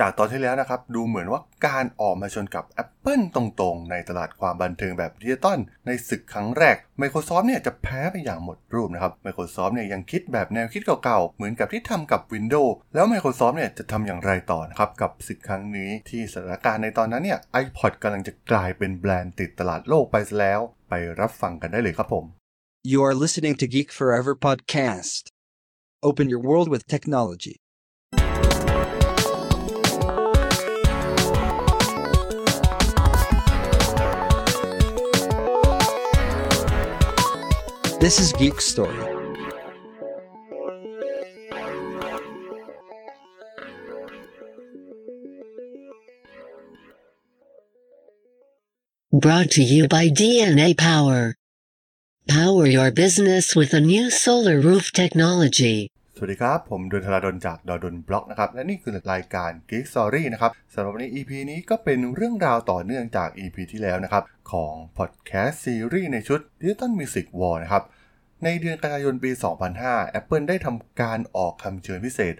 จากตอนที่แล้วนะครับ ดูเหมือนว่าการออกมาชนกับ Apple ตรงๆ ในตลาดความบันเทิงแบบดิจิตอลในศึกครั้งแรก Microsoft เนี่ยจะแพ้ไปอย่างหมดรูปนะครับ Microsoft เนี่ยยังคิดแบบแนวคิดเก่าๆ เหมือนกับที่ทำกับ Windows แล้ว Microsoft เนี่ยจะทำอย่างไรต่อนะครับ กับศึกครั้งนี้ที่สถานการณ์ในตอนนั้นเนี่ย iPod กำลังจะกลายเป็นแบรนด์ติดตลาดโลกไปซะแล้ว ไปรับฟังกันได้เลยครับผม You are listening to Geek Forever podcast. Open your world with technology. This is Geek Story. Brought to you by DNA Power. Power your business with a new solar roof technology. สวัสดีครับ ผมดนทราดนจากดดนบล็อกนะครับ และนี่คือรายการ Geek Story นะครับสำหรับวันนี้ EP นี้ก็เป็นเรื่องราวต่อเนื่องจาก EP ที่แล้วนะครับ ของพอดแคสต์ซีรีส์ในชุด Digital Music War นะครับ ในเดือนกันยายนปี 2005 Apple ได้ทำการออกคำเชิญพิเศษ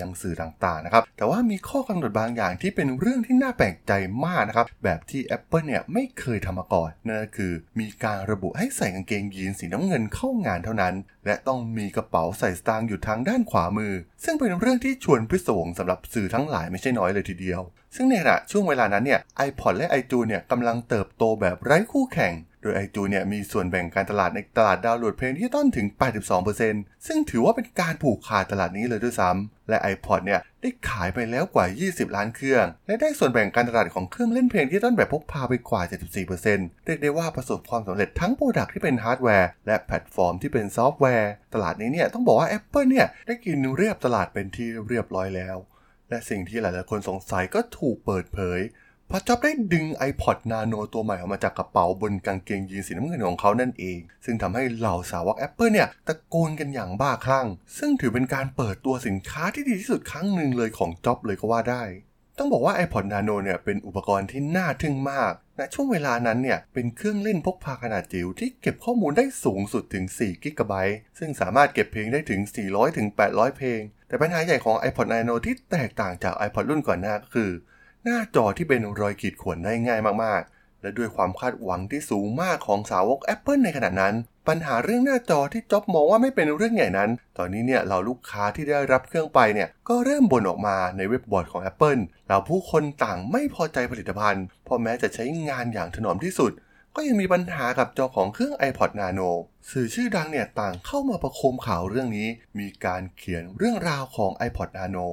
ยังสื่อต่างๆนะครับ แต่ว่ามีข้อกำหนดบางอย่างที่เป็นเรื่องที่น่าแปลกใจมากนะครับ แบบที่ Apple เนี่ยไม่เคยทำมาก่อนนั่นก็คือมีการระบุให้ใส่กางเกงยีนสีน้ำเงินเข้างานเท่านั้น และต้องมีกระเป๋าใส่สตางค์อยู่ทางด้านขวามือ ซึ่งเป็นเรื่องที่ชวนพิศวงสำหรับสื่อทั้งหลายไม่ใช่น้อยเลยทีเดียว ซึ่งในขณะช่วงเวลานั้นเนี่ย iPod และ iTunes เนี่ยกำลังเติบโตแบบไร้คู่แข่ง โดย iTunes เนี่ยมีส่วนแบ่งการตลาดในตลาดดาวน์โหลดเพลงที่ต้นถึง 82%ซึ่งถือว่าเป็นการผูกขาดตลาดนี้เลยด้วยซ้ำและ iPod เนี่ยได้ขายไปแล้วกว่า 20 ล้านเครื่อง และได้ส่วนแบ่งการตลาดของเครื่องเล่นเพลงที่ต้นแบบพกพาไปกว่า 74%เรียกได้ว่าประสบความสำเร็จทั้ง product ที่เป็นฮาร์ดแวร์และแพลตฟอร์มที่เป็นซอฟต์แวร์ ตลาดนี้เนี่ยต้องบอกว่า Apple เนี่ยได้กินเรียบตลาดเป็นที่เรียบร้อยแล้ว และสิ่งที่หลายๆคนสงสัยก็ถูกเปิดเผย เพราะจ็อบได้ดึง iPod Nano ตัวใหม่ออกมาจากกระเป๋าบนกางเกงยีนสีน้ำเงินของเขานั่นเอง ซึ่งทำให้เหล่าสาวก Apple เนี่ยตะโกนกันอย่างบ้าคลั่ง ซึ่งถือเป็นการเปิดตัวสินค้าที่ดีที่สุดครั้งหนึ่งเลยของจ็อบเลยก็ว่าได้ ต้องบอกว่า iPod Nano เนี่ยเป็นอุปกรณ์ที่น่าทึ่งมากณช่วงเวลานั้นเนี่ยเป็นเครื่องเล่นพกพาขนาดจิ๋วที่เก็บข้อมูลได้สูงสุดถึง4กิกะไบต์ซึ่งสามารถเก็บเพลงได้ถึง 400-800 เพลง แต่ปัญหาใหญ่ของ iPod Nano ที่แตกต่างจาก iPod รุ่นก่อนหน้าก็คือ หน้าจอที่เป็นรอยขีดข่วนได้ง่ายมากๆ และด้วยความคาดหวังที่สูงมากของสาวก Apple ในขณะนั้น ปัญหาเรื่องหน้าจอที่จ็อบมองว่าไม่เป็นเรื่องใหญ่นั้น ตอนนี้เนี่ยเราลูกค้าที่ได้รับเครื่องไปเนี่ยก็เริ่มบ่นออกมาในเว็บบอร์ดของ Apple แล้วผู้คนต่างไม่พอใจผลิตภัณฑ์เพราะแม้จะใช้งานอย่างถนอมที่สุด ก็ยังมีปัญหากับจอของเครื่อง iPod Nano สื่อชื่อดังเนี่ยต่างเข้ามาประโคมข่าวเรื่องนี้ มีการเขียนเรื่องราวของ iPod Nano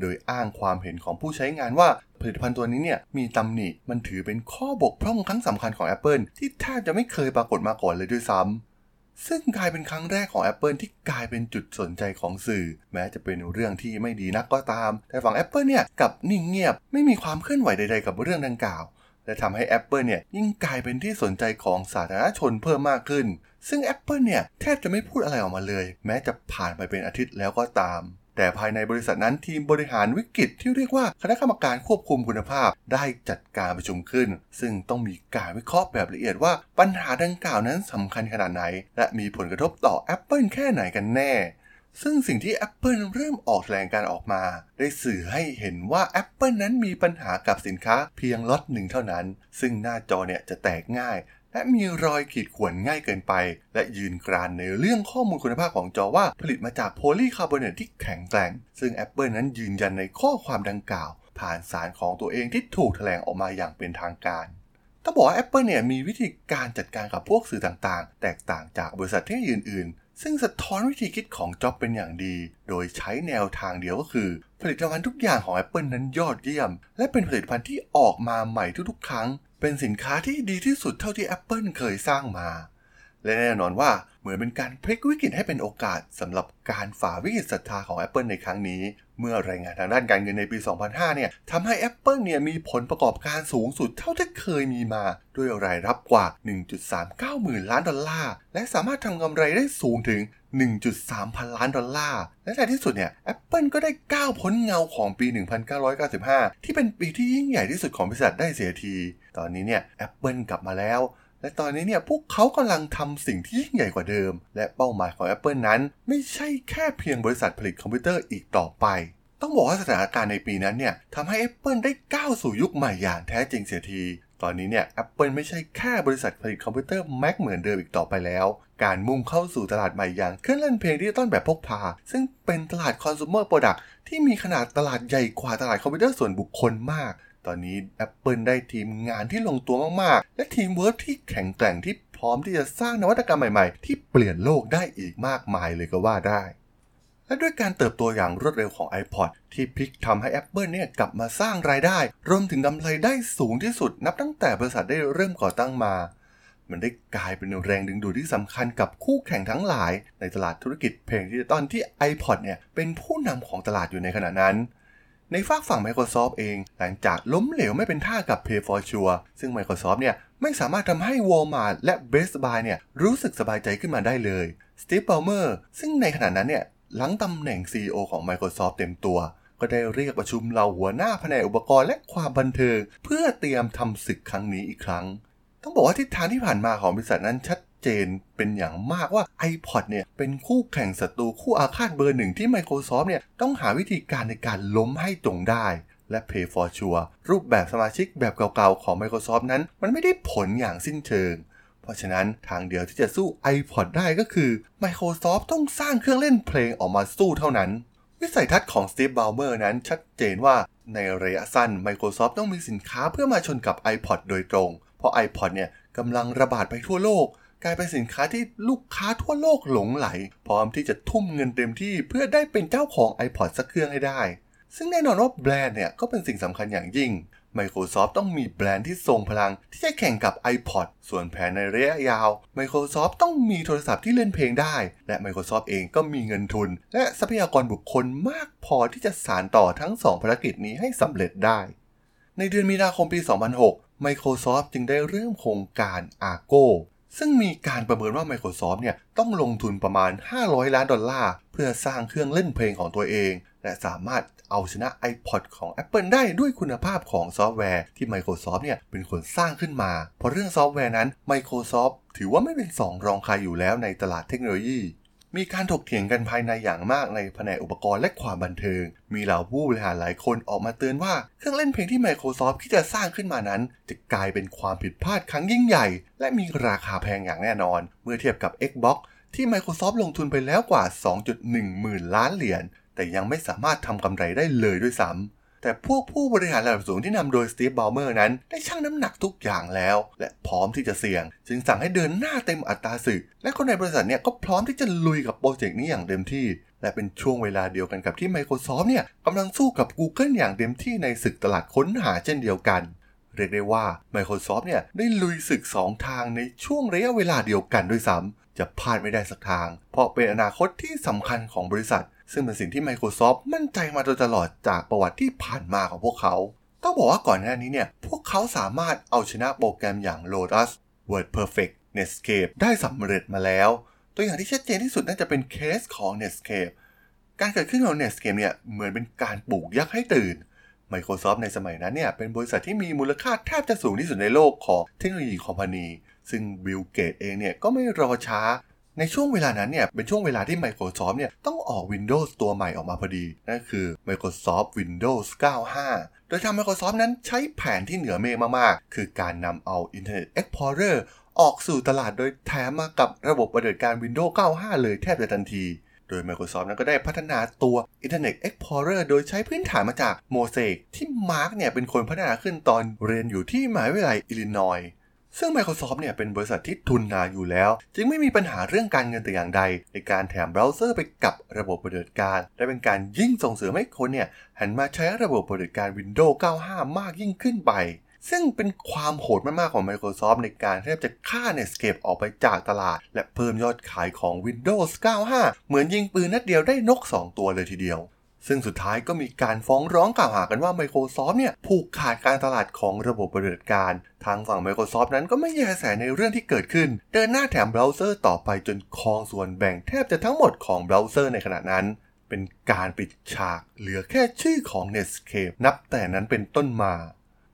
โดยอ้างความเห็นของผู้ใช้งานว่าผลิตภัณฑ์ตัวนี้เนี่ยมีตำหนิมันถือเป็นข้อบกพร่องครั้งสำคัญของ Apple ที่แทบจะไม่เคยปรากฏมาก่อนเลยด้วยซ้ำซึ่งกลายเป็นครั้งแรกของ Apple ที่กลายเป็นจุดสนใจของสื่อ แม้จะเป็นเรื่องที่ไม่ดีนักก็ตาม แต่ฝั่ง Apple เนี่ยกับนิ่งเงียบไม่มีความเคลื่อนไหวใดๆกับเรื่องดังกล่าว และทำให้ Apple เนี่ยยิ่งกลายเป็นที่สนใจของสาธารณชนเพิ่มมากขึ้น ซึ่ง Apple เนี่ยแทบจะไม่พูดอะไรออกมาเลย แม้จะผ่านไปเป็นอาทิตย์แล้วก็ตาม แต่ภายในบริษัทนั้นทีมบริหารวิกฤตที่เรียกว่าคณะกรรมการควบคุมคุณภาพ ได้จัดการประชุมขึ้น ซึ่งต้องมีการวิเคราะห์แบบละเอียดว่าปัญหาดังกล่าวนั้นสำคัญขนาดไหน และมีผลกระทบต่อ Apple แค่ไหนกันแน่ ซึ่งสิ่งที่ Apple เริ่มออกแถลงการออกมา ได้สื่อให้เห็นว่า Apple นั้นมีปัญหากับสินค้าเพียงล็อตหนึ่งเท่านั้น ซึ่งหน้าจอเนี่ยจะแตกง่าย และมีรอยขีดข่วนง่ายเกินไป และยืนกรานในเรื่องข้อมูลคุณภาพของจอว่าผลิตมาจากโพลีคาร์บอเนตที่แข็งแกร่ง ซึ่ง Apple นั้นยืนยันในข้อความดังกล่าว ผ่านสารของตัวเองที่ถูกแถลงออกมาอย่างเป็นทางการต้องบอกว่า Apple เนี่ยมีวิธีการจัดการกับพวกสื่อต่างๆ แตกต่างจากบริษัทที่อื่นๆ ซึ่งสะท้อนวิธีคิดของจ็อบเป็นอย่างดี โดยใช้แนวทางเดียวก็คือ ผลิตภัณฑ์ทุกอย่างของ Apple นั้นยอดเยี่ยม และเป็นผลิตภัณฑ์ที่ออกมาใหม่ทุกๆ ครั้ง เป็นสินค้าที่ดีที่สุดเท่าที่ Apple เคยสร้างมา และแน่นอนว่าเหมือนเป็นการพลิกวิกฤตให้เป็นโอกาสสำหรับการฝ่าวิกฤตศรัทธาของ Apple ในครั้งนี้ เมื่อรายงานทางด้านการเงินในปี 2005 เนี่ยทำให้ Apple เนี่ยมีผลประกอบการสูงสุดเท่าที่เคยมีมา ด้วยรายรับกว่า 1.39 หมื่นล้านดอลลาร์ และสามารถทำกำไรได้สูงถึง 1.3 พันล้านดอลลาร์ และในที่สุดเนี่ย Apple ก็ได้ก้าวพ้นเงาของปี 1995 ที่เป็นปีที่ยิ่งใหญ่ที่สุดของบริษัทได้เสียที ตอนนี้เนี่ย Apple กลับมาแล้ว และตอนนี้เนี่ยพวกเขากำลังทำสิ่งที่ยิ่งใหญ่กว่าเดิม และเป้าหมายของ Apple นั้นไม่ใช่แค่เพียงบริษัทผลิตคอมพิวเตอร์อีกต่อไป ต้องบอกว่าสถานการณ์ในปีนั้นเนี่ยทำให้ Apple ได้ก้าวสู่ยุคใหม่อย่างแท้จริงเสียที ตอนนี้เนี่ย Apple ไม่ใช่แค่บริษัทผลิตคอมพิวเตอร์ Mac เหมือนเดิมอีกต่อไปแล้ว การมุ่งเข้าสู่ตลาดใหม่อย่างเครื่องเล่นเพลงดิจิตอลแบบพกพา ซึ่งเป็นตลาดคอน sumer product ที่มีขนาดตลาดใหญ่กว่าตลาดคอมพิวเตอร์ส่วนบุคคลมาก ตอนนี้ Apple ได้ทีมงานที่ลงตัวมาก ๆ และทีมเวิร์กที่แข็งแกร่งที่พร้อมที่จะสร้างนวัตกรรมใหม่ ๆ ที่เปลี่ยนโลกได้อีกมากมายเลยก็ว่าได้ และด้วยการเติบโตอย่างรวดเร็วของ iPod ที่พลิกทำให้ Apple เนี่ยกลับมาสร้างรายได้ รวมถึงกำไรได้สูงที่สุด นับตั้งแต่บริษัทได้เริ่มก่อตั้งมา มันได้กลายเป็นแรงดึงดูดที่สำคัญกับคู่แข่งทั้งหลาย ในตลาดธุรกิจเพลงดิจิตอลที่ iPod เนี่ยเป็นผู้นำของตลาดอยู่ในขณะนั้น ในฝากฝั่ง Microsoft เอง หลังจากล้มเหลวไม่เป็นท่ากับ Pay for Sure ซึ่ง Microsoft เนี่ยไม่สามารถทำให้ Walmart และ Best Buy เนี่ยรู้สึกสบายใจขึ้นมาได้เลย Steve Ballmer ซึ่งในขณะนั้นเนี่ยหลังตำแหน่ง CEO ของ Microsoft เต็มตัว ก็ได้เรียกประชุมเหล่าหัวหน้าแผนกอุปกรณ์และความบันเทิง เพื่อเตรียมทำศึกครั้งนี้อีกครั้ง ต้องบอกว่าทิศทางที่ผ่านมาของบริษัทนั้นชัด เจนเป็นอย่างมากว่า iPod เนี่ยเป็นคู่แข่งศัตรูคู่อาฆาตเบอร์หนึ่งที่ Microsoft เนี่ยต้องหาวิธีการในการล้มให้จงได้ และ Pay for Sure รูปแบบสมาชิกแบบเก่าๆของ Microsoft นั้น มันไม่ได้ผลอย่างสิ้นเชิง เพราะฉะนั้นทางเดียวที่จะสู้ iPod ได้ก็คือ Microsoft ต้องสร้างเครื่องเล่นเพลงออกมาสู้เท่านั้น วิสัยทัศน์ของ Steve Ballmer นั้นชัดเจนว่าในระยะสั้น Microsoft ต้องมีสินค้าเพื่อมาชนกับ iPod โดยตรง เพราะ iPod เนี่ยกำลังระบาดไปทั่วโลก กลายเป็นสินค้าที่ลูกค้าทั่วโลกหลงไหล พร้อมที่จะทุ่มเงินเต็มที่เพื่อได้เป็นเจ้าของ iPod สักเครื่องให้ได้ ซึ่งแน่นอนว่าแบรนด์เนี่ยก็เป็นสิ่งสำคัญอย่างยิ่ง Microsoft ต้องมีแบรนด์ที่ทรงพลังที่จะแข่งกับ iPod ส่วนแผนในระยะยาว Microsoft ต้องมีโทรศัพท์ที่เล่นเพลงได้ และ Microsoft เองก็มีเงินทุน และทรัพยากรบุคคลมากพอที่จะสานต่อทั้ง 2 ภารกิจนี้ให้สำเร็จได้ ในเดือนมีนาคมปี 2006 Microsoft จึงได้เริ่มโครงการ Argo ซึ่งมีการประเมินว่า Microsoft เนี่ยต้องลงทุนประมาณ 500 ล้านดอลลาร์ เพื่อสร้างเครื่องเล่นเพลงของตัวเอง และสามารถเอาชนะ iPod ของ Apple ได้ด้วยคุณภาพของซอฟต์แวร์ที่ Microsoft เนี่ยเป็นคนสร้างขึ้นมา เพราะเรื่องซอฟต์แวร์นั้น Microsoft ถือว่าไม่เป็นสองรองใครอยู่แล้วในตลาดเทคโนโลยี มีการถกเถียงกันภายในอย่างมากในแผนกอุปกรณ์และความบันเทิง มีเหล่าผู้บริหารหลายคนออกมาเตือนว่าเครื่องเล่นเพลงที่ Microsoft คิดจะสร้างขึ้นมานั้น จะกลายเป็นความผิดพลาดครั้งยิ่งใหญ่ และมีราคาแพงอย่างแน่นอน เมื่อเทียบกับ Xbox ที่ Microsoft ลงทุนไปแล้วกว่า 2.1 หมื่นล้านเหรียญแต่ยังไม่สามารถทำกำไรได้เลยด้วยซ้ำ แต่พวกผู้บริหารระดับสูงที่นำโดยสตีฟบ b ลเมอร์นั้น ได้ชั่งน้ำหนักทุกอย่างแล้ว และพร้อมที่จะเสี่ยง จึงสั่งให้เดินหน้าเต็มอัตราศึก และคนในบริษัทเนี่ยก็พร้อมที่จะลุยกับโปรเจกต์นี้อย่างเต็มที่ และเป็นช่วงเวลาเดียวกันกับที่ Microsoft เนี่ยกำลังสู้กับ Google อย่างเต็มที่ในศึกตลาดค้นหาเช่นเดียวกัน เรียกได้ว่า Microsoft เนี่ยได้ลุยศึก 2 ทางในช่วงระยะเวลาเดียวกันด้วยซ้ำจะพลาดไม่ได้สักทาง เพราะเป็นอนาคตที่สำคัญของบริษัท ซึ่งเป็นสิ่งที่ Microsoft มั่นใจมาโดยตลอดจากประวัติที่ผ่านมาของพวกเขา ต้องบอกว่าก่อนหน้านี้เนี่ย พวกเขาสามารถเอาชนะโปรแกรมอย่าง Lotus WordPerfect Netscape ได้สำเร็จมาแล้ว ตัวอย่างที่ชัดเจนที่สุดน่าจะเป็นเคสของ Netscape การเกิดขึ้นของ Netscape เนี่ยเหมือนเป็นการปลูกยักษ์ให้ตื่น Microsoft ในสมัยนั้นเนี่ยเป็นบริษัทที่มีมูลค่าแทบจะสูงที่สุดในโลกของเทคโนโลยีคอมพานี ซึ่งบิลเกตเองเนี่ยก็ไม่รอช้า ในช่วงเวลานั้นเนี่ย เป็นช่วงเวลาที่ Microsoft เนี่ย ต้องออก Windows ตัวใหม่ออกมาพอดี นั่นคือ Microsoft Windows 95 โดยทาง Microsoft นั้นใช้แผนที่เหนือเมฆมาก ๆ คือการนำเอา Internet Explorer ออกสู่ตลาดโดยแถมมากับระบบปฏิบัติการ Windows 95 เลยแทบจะทันที โดย Microsoft นั้นก็ได้พัฒนาตัว Internet Explorer โดยใช้พื้นฐานมาจาก Mosaic ที่ Mark เนี่ยเป็นคนพัฒนาขึ้นตอนเรียนอยู่ที่มหาวิทยาลัยอิลลินอยส์ ซึ่ง Microsoft เนี่ยเป็นบริษัทที่ทุนหนาอยู่แล้ว จึงไม่มีปัญหาเรื่องการเงินแต่อย่างใด ในการแถมเบราว์เซอร์ไปกับระบบปฏิบัติการ และเป็นการยิ่งส่งเสริมให้คนเนี่ยหันมาใช้ระบบปฏิบัติการ Windows 95 มากยิ่งขึ้นไป ซึ่งเป็นความโหดมาก ๆ ของ Microsoft ในการแทบจะฆ่า Netscape ออกไปจากตลาด และเพิ่มยอดขายของ Windows 95 เหมือนยิงปืนนัดเดียวได้นก 2 ตัวเลยทีเดียว ซึ่งสุดท้ายก็มีการฟ้องร้องกล่าวหากันว่า Microsoft เนี่ยผูกขาดการตลาดของระบบปฏิบัติการ ทางฝั่ง Microsoft นั้นก็ไม่แยแสในเรื่องที่เกิดขึ้น เดินหน้าแถมเบราว์เซอร์ต่อไปจนครองส่วนแบ่งแทบจะทั้งหมดของเบราว์เซอร์ในขณะนั้น เป็นการปิดฉากเหลือแค่ชื่อของ Netscape นับแต่นั้นเป็นต้นมา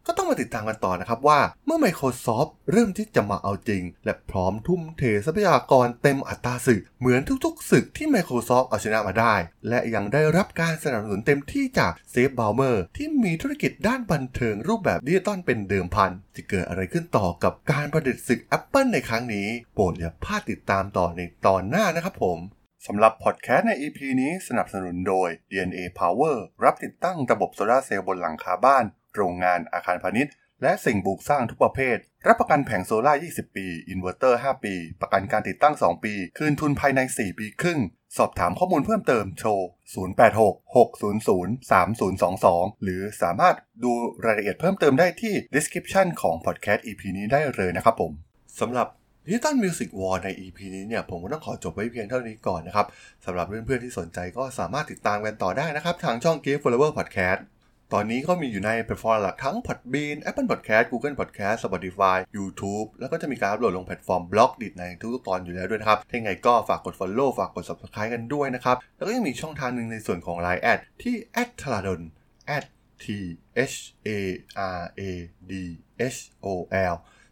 ก็ต้องมาติดตามกันต่อนะครับว่าเมื่อ Microsoft เริ่มที่จะมาเอาจริง และพร้อมทุ่มเททรัพยากรเต็มอัตราศึก เหมือนทุกๆ ศึกที่ Microsoft เอาชนะมาได้ และยังได้รับการสนับสนุนเต็มที่จากเซฟบ a ลเมอร์ที่มีธุรกิจด้านบันเทิงรูปแบบดิจิตอลเป็นเดิมพัน จะเกิดอะไรขึ้นต่อกับการประดิษฐ์ศึก Apple ในครั้งนี้ โปรดอย่าพลาดติดตามต่อในตอนหน้านะครับผมสำหรับพอดแคสต์ใน EP นี้สนับสนุนโดย DNA Power รับติดตั้งระบบโซลาเซลล์บนหลังคาบ้าน โรงงานอาคารพาณิชย์ และสิ่งปลูกสร้างทุกประเภท รับประกันแผงโซลาร์20 ปี อินเวอร์เตอร์ 5 ปี ประกันการติดตั้ง 2 ปี คืนทุนภายใน 4 ปีครึ่ง สอบถามข้อมูลเพิ่มเติมโทร 086-600-3022 หรือสามารถดูรายละเอียดเพิ่มเติมได้ที่ description ของพอดแคสต์ EP นี้ได้เลยนะครับผมสำหรับ Digital Music War ใน EP นี้เนี่ยผมก็ต้องขอจบไว้เพียงเท่านี้ก่อนนะครับสำหรับเพื่อนๆที่สนใจก็สามารถติดตามกันต่อได้นะครับ ทางช่อง Geek Forever Podcast ตอนนี้ก็มีอยู่ในแพลตฟอร์มหลักทั้ง Podbean Apple Podcast Google Podcast Spotify YouTube แล้วก็จะมีการอัปโหลดลงแพลตฟอร์ม Blockdit ในทุกๆตอนอยู่แล้วด้วยนะครับถ้าไงก็ฝากกด Follow ฝากกด Subscribe กันด้วยนะครับ แล้วก็ยังมีช่องทางหนึ่งในส่วนของ Line add ที่ t h a d o n at t h a r a d s o l